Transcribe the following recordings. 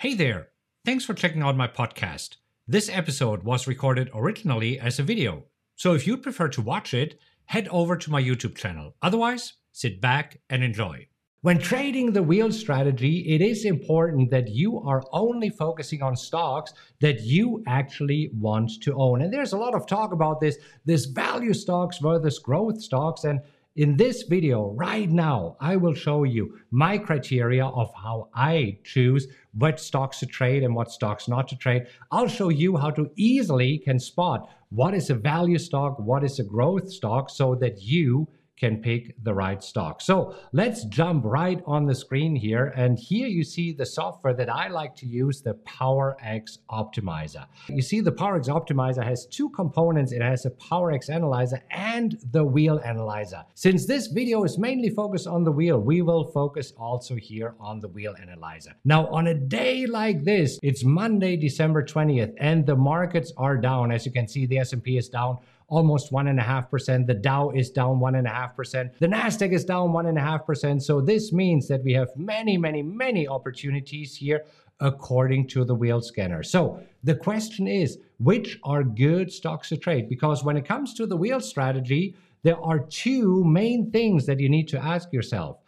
Hey there! Thanks for checking out my podcast. This episode was recorded originally as a video, so if you'd prefer to watch it, head over to my YouTube channel. Otherwise, sit back and enjoy. When trading the wheel strategy, it is important that you are only focusing on stocks that you actually want to own. And there's a lot of talk about this, this value stocks versus growth stocks. And in this video right now, I will show you my criteria of how I choose what stocks to trade and what stocks not to trade. I'll show you how to easily can spot what is a value stock, what is a growth stock so that you can pick the right stock. So let's jump right on the screen here. And here you see the software that I like to use, the PowerX Optimizer. You see the PowerX Optimizer has two components. It has a PowerX Analyzer and the Wheel Analyzer. Since this video is mainly focused on the wheel, we will focus also here on the Wheel Analyzer. Now, on a day like this, it's Monday, December 20th, and the markets are down. As you can see, the S&P is down almost 1.5%. The Dow is down 1.5%. The NASDAQ is down 1.5%. So this means that we have many, many, many opportunities here according to the wheel scanner. So the question is, which are good stocks to trade? Because when it comes to the wheel strategy, there are two main things that you need to ask yourself.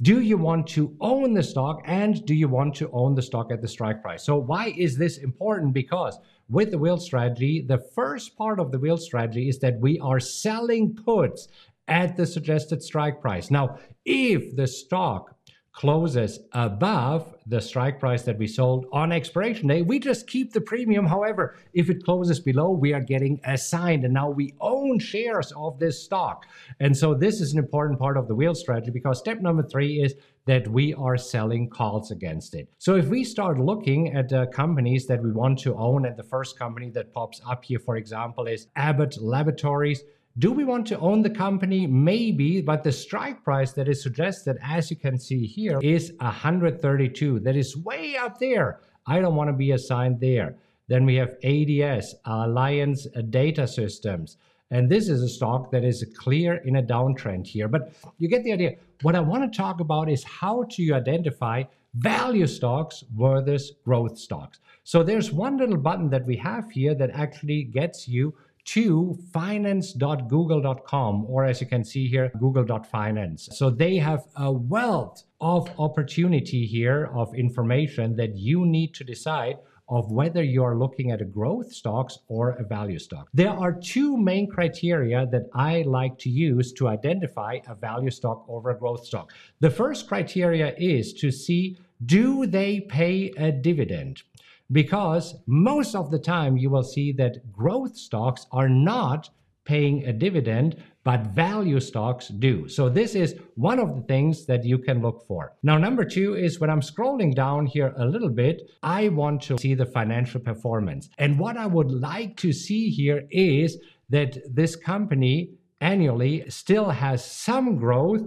Do you want to own the stock and do you want to own the stock at the strike price? So why is this important? Because with the wheel strategy, the first part of the wheel strategy is that we are selling puts at the suggested strike price. Now, if the stock closes above the strike price that we sold on expiration day, we just keep the premium. However, if it closes below, we are getting assigned and now we own shares of this stock. And so this is an important part of the wheel strategy because step number three is that we are selling calls against it. So if we start looking at the companies that we want to own, and the first company that pops up here, for example, is Abbott Laboratories. Do we want to own the company? Maybe, but the strike price that is suggested, as you can see here, is 132. That is way up there. I don't want to be assigned there. Then we have ADS, Alliance Data Systems. And this is a stock that is clear in a downtrend here. But you get the idea. What I want to talk about is how to identify value stocks versus growth stocks. So there's one little button that we have here that actually gets you to finance.google.com, or as you can see here, google.finance. So they have a wealth of opportunity here of information that you need to decide of whether you are looking at a growth stocks or a value stock. There are two main criteria that I like to use to identify a value stock over a growth stock. The first criteria is to see do they pay a dividend? because most of the time you will see that growth stocks are not paying a dividend, but value stocks do. So this is one of the things that you can look for. Now, number two is when I'm scrolling down here a little bit, I want to see the financial performance. And what I would like to see here is that this company annually still has some growth,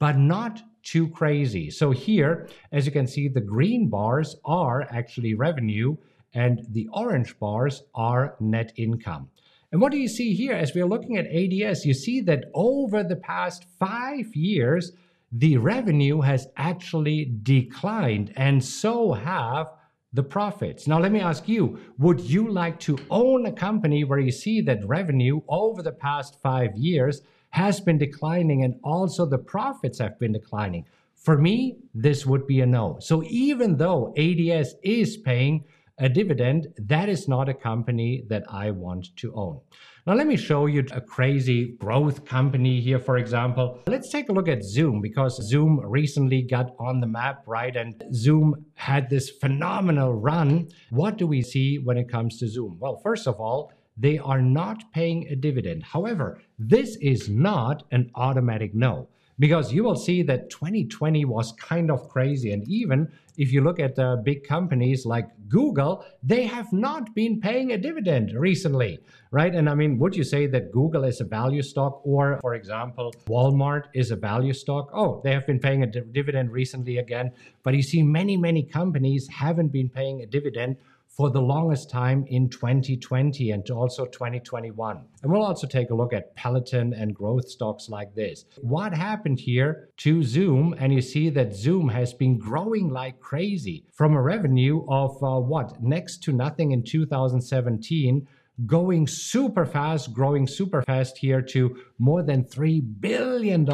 but not too crazy. So here, as you can see, the green bars are actually revenue and the orange bars are net income. And what do you see here? As we are looking at ADS, you see that over the past five years, the revenue has actually declined, and so have the profits. Now, let me ask you would you like to own a company where you see that revenue over the past five years has been declining and also the profits have been declining. For me, this would be a no. So even though ADS is paying a dividend, that is not a company that I want to own. Now, let me show you a crazy growth company here, for example. Let's take a look at Zoom because Zoom recently got on the map, right? And Zoom had this phenomenal run. What do we see when it comes to Zoom? Well, first of all, they are not paying a dividend. However, this is not an automatic no because you will see that 2020 was kind of crazy. And even if you look at uh, big companies like Google, they have not been paying a dividend recently, right? And I mean, would you say that Google is a value stock or, for example, Walmart is a value stock? Oh, they have been paying a dividend recently again. But you see, many, many companies haven't been paying a dividend for the longest time in 2020 and also 2021. And we'll also take a look at Peloton and growth stocks like this. What happened here to Zoom? And you see that Zoom has been growing like crazy from a revenue of uh, what, next to nothing in 2017 going super fast, growing super fast here to more than $3 billion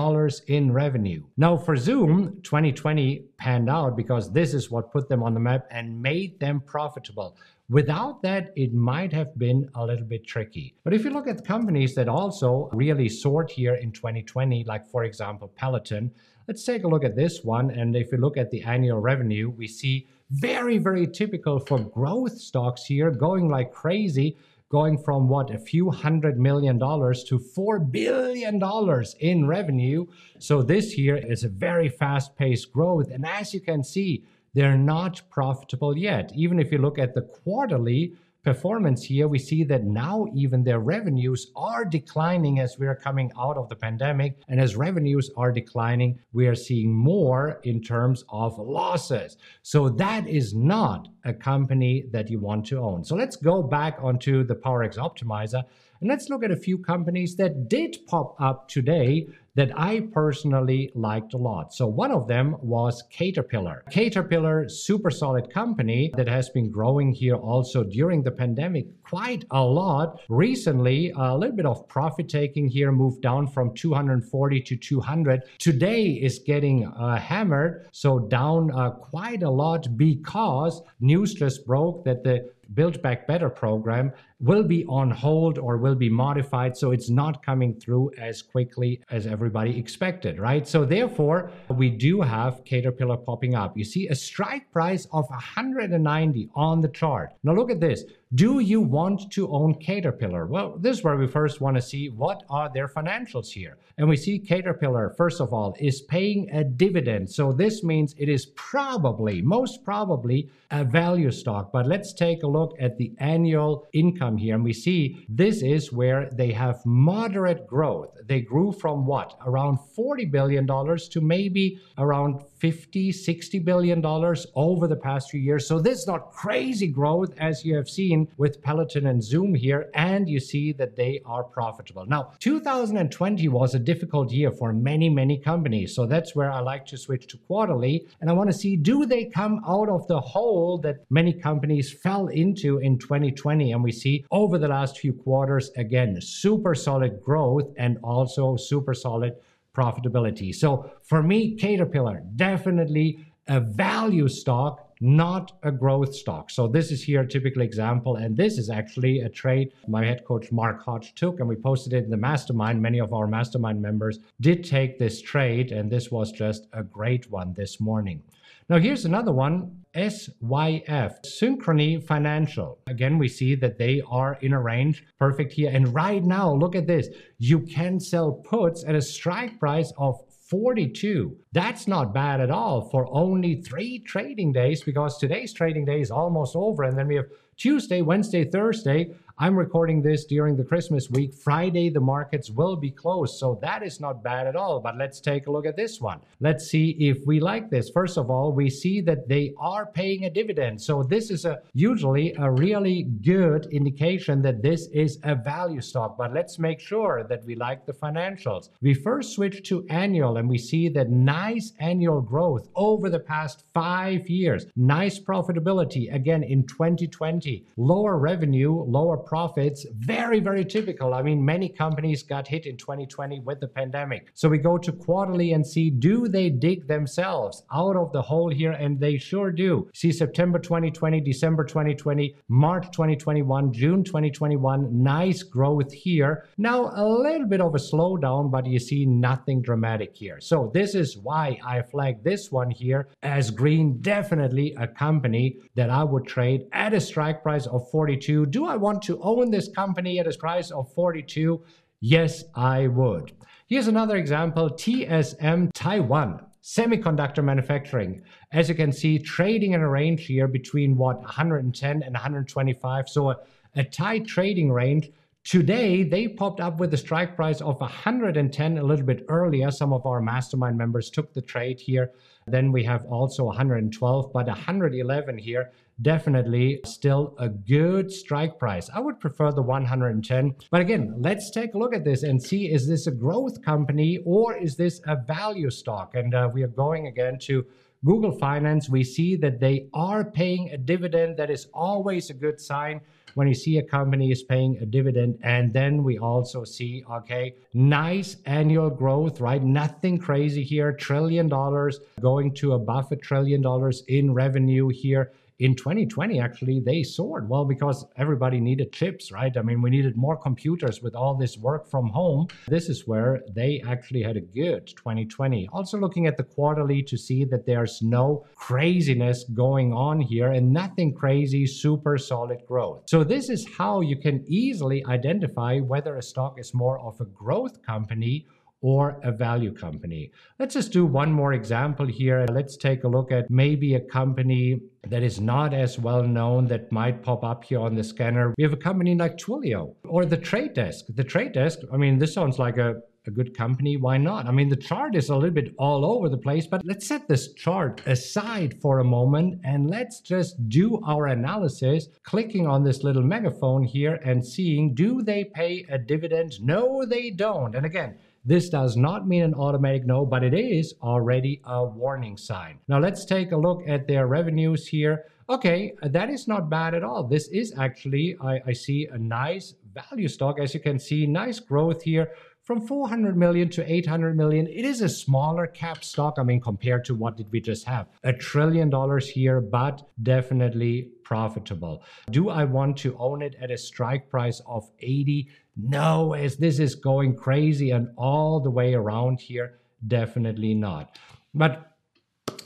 in revenue. Now, for Zoom, 2020 panned out because this is what put them on the map and made them profitable. Without that, it might have been a little bit tricky. But if you look at companies that also really soared here in 2020, like for example, Peloton, let's take a look at this one. And if you look at the annual revenue, we see very, very typical for growth stocks here going like crazy going from what a few hundred million dollars to four billion dollars in revenue. So this year is a very fast paced growth. And as you can see, they're not profitable yet. Even if you look at the quarterly, performance here, we see that now even their revenues are declining as we are coming out of the pandemic. And as revenues are declining, we are seeing more in terms of losses. So that is not a company that you want to own. So let's go back onto the PowerX Optimizer and let's look at a few companies that did pop up today that I personally liked a lot. So one of them was Caterpillar. Caterpillar, super solid company that has been growing here also during the pandemic quite a lot. Recently, a little bit of profit taking here moved down from 240 to 200. Today is getting uh, hammered, so down uh, quite a lot because news just broke that the Build Back Better program will be on hold or will be modified. So it's not coming through as quickly as everybody expected, right? So therefore, we do have Caterpillar popping up. You see a strike price of 190 on the chart. Now look at this. Do you want to own Caterpillar? Well, this is where we first want to see what are their financials here. And we see Caterpillar, first of all, is paying a dividend. So this means it is probably, most probably, a value stock. But let's take a look at the annual income here. And we see this is where they have moderate growth. They grew from what? Around $40 billion to maybe around 50, 60 billion dollars over the past few years. So this is not crazy growth as you have seen with Peloton and Zoom here, and you see that they are profitable. Now, 2020 was a difficult year for many, many companies. So that's where I like to switch to quarterly. And I want to see do they come out of the hole that many companies fell into in 2020? And we see over the last few quarters, again, super solid growth and also super solid profitability. So for me, Caterpillar, definitely a value stock, not a growth stock. So this is here a typical example. And this is actually a trade my head coach Mark Hodge took, and we posted it in the mastermind. Many of our mastermind members did take this trade, and this was just a great one this morning. Now, here's another one SYF, Synchrony Financial. Again, we see that they are in a range, perfect here. And right now, look at this. You can sell puts at a strike price of 42. That's not bad at all for only three trading days because today's trading day is almost over. And then we have Tuesday, Wednesday, Thursday. I'm recording this during the Christmas week. Friday, the markets will be closed. So that is not bad at all. But let's take a look at this one. Let's see if we like this. First of all, we see that they are paying a dividend. So this is a usually a really good indication that this is a value stock. But let's make sure that we like the financials. We first switch to annual and we see that nice annual growth over the past five years. Nice profitability again in 2020. Lower revenue, lower profits, very, very typical. I mean, many companies got hit in 2020 with the pandemic. So we go to quarterly and see do they dig themselves out of the hole here? And they sure do. See September 2020, December 2020, March 2021, June 2021, nice growth here. Now a little bit of a slowdown, but you see nothing dramatic here. So this is why I flag this one here as green, definitely a company that I would trade at a strike price of 42. Do I want to own this company at a price of 42? Yes, I would. Here's another example TSM Taiwan semiconductor manufacturing. As you can see, trading in a range here between what 110 and 125. So a, a tight trading range. Today, they popped up with a strike price of 110 a little bit earlier. Some of our mastermind members took the trade here. Then we have also 112, but 111 here definitely still a good strike price. I would prefer the 110. But again, let's take a look at this and see is this a growth company or is this a value stock? And uh, we are going again to Google Finance. We see that they are paying a dividend. That is always a good sign when you see a company is paying a dividend. And then we also see, okay, nice annual growth, right? Nothing crazy here. Trillion dollars going to above a trillion dollars in revenue here in 2020 actually they soared. Well because everybody needed chips right? I mean we needed more computers with all this work from home. This is where they actually had a good 2020 also looking at the quarterly to see that there's no craziness going on here and nothing crazy super solid growth. So this is how you can easily identify whether a stock is more of a growth company or a value company. Let's just do one more example here. Let's take a look at maybe a company that is not as well known that might pop up here on the scanner. We have a company like Twilio or the Trade Desk. The Trade Desk, I mean, this sounds like a a good company, why not? I mean, the chart is a little bit all over the place, but let's set this chart aside for a moment and let's just do our analysis, clicking on this little megaphone here and seeing do they pay a dividend? No, they don't. And again, this does not mean an automatic no, but it is already a warning sign. Now let's take a look at their revenues here. Okay, that is not bad at all. This is actually, I, I see a nice value stock. As you can see, nice growth here from 400 million to 800 million. It is a smaller cap stock. I mean, compared to what did we just have? A trillion dollars here, but definitely profitable. Do I want to own it at a strike price of 80? No, as this is going crazy and all the way around here, definitely not. But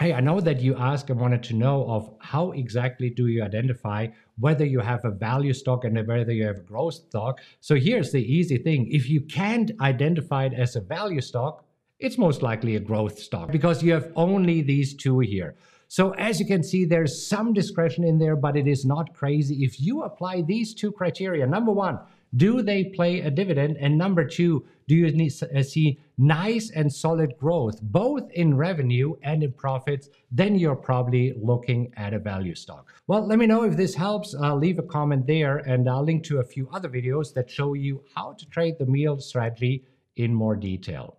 hey, I know that you asked and wanted to know of how exactly do you identify whether you have a value stock and whether you have a growth stock. So here's the easy thing. If you can't identify it as a value stock, it's most likely a growth stock because you have only these two here. So as you can see, there's some discretion in there, but it is not crazy. If you apply these two criteria, number one, do they play a dividend? And number two, do you need, uh, see nice and solid growth, both in revenue and in profits? Then you're probably looking at a value stock. Well, let me know if this helps. Uh, leave a comment there, and I'll link to a few other videos that show you how to trade the wheel strategy in more detail.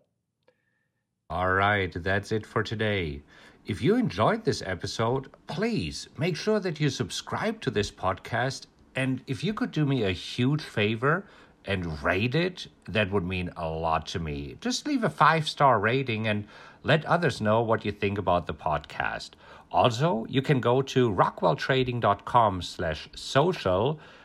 All right, that's it for today. If you enjoyed this episode, please make sure that you subscribe to this podcast and if you could do me a huge favor and rate it, that would mean a lot to me. Just leave a five star rating and let others know what you think about the podcast. Also, you can go to rockwelltrading.com slash social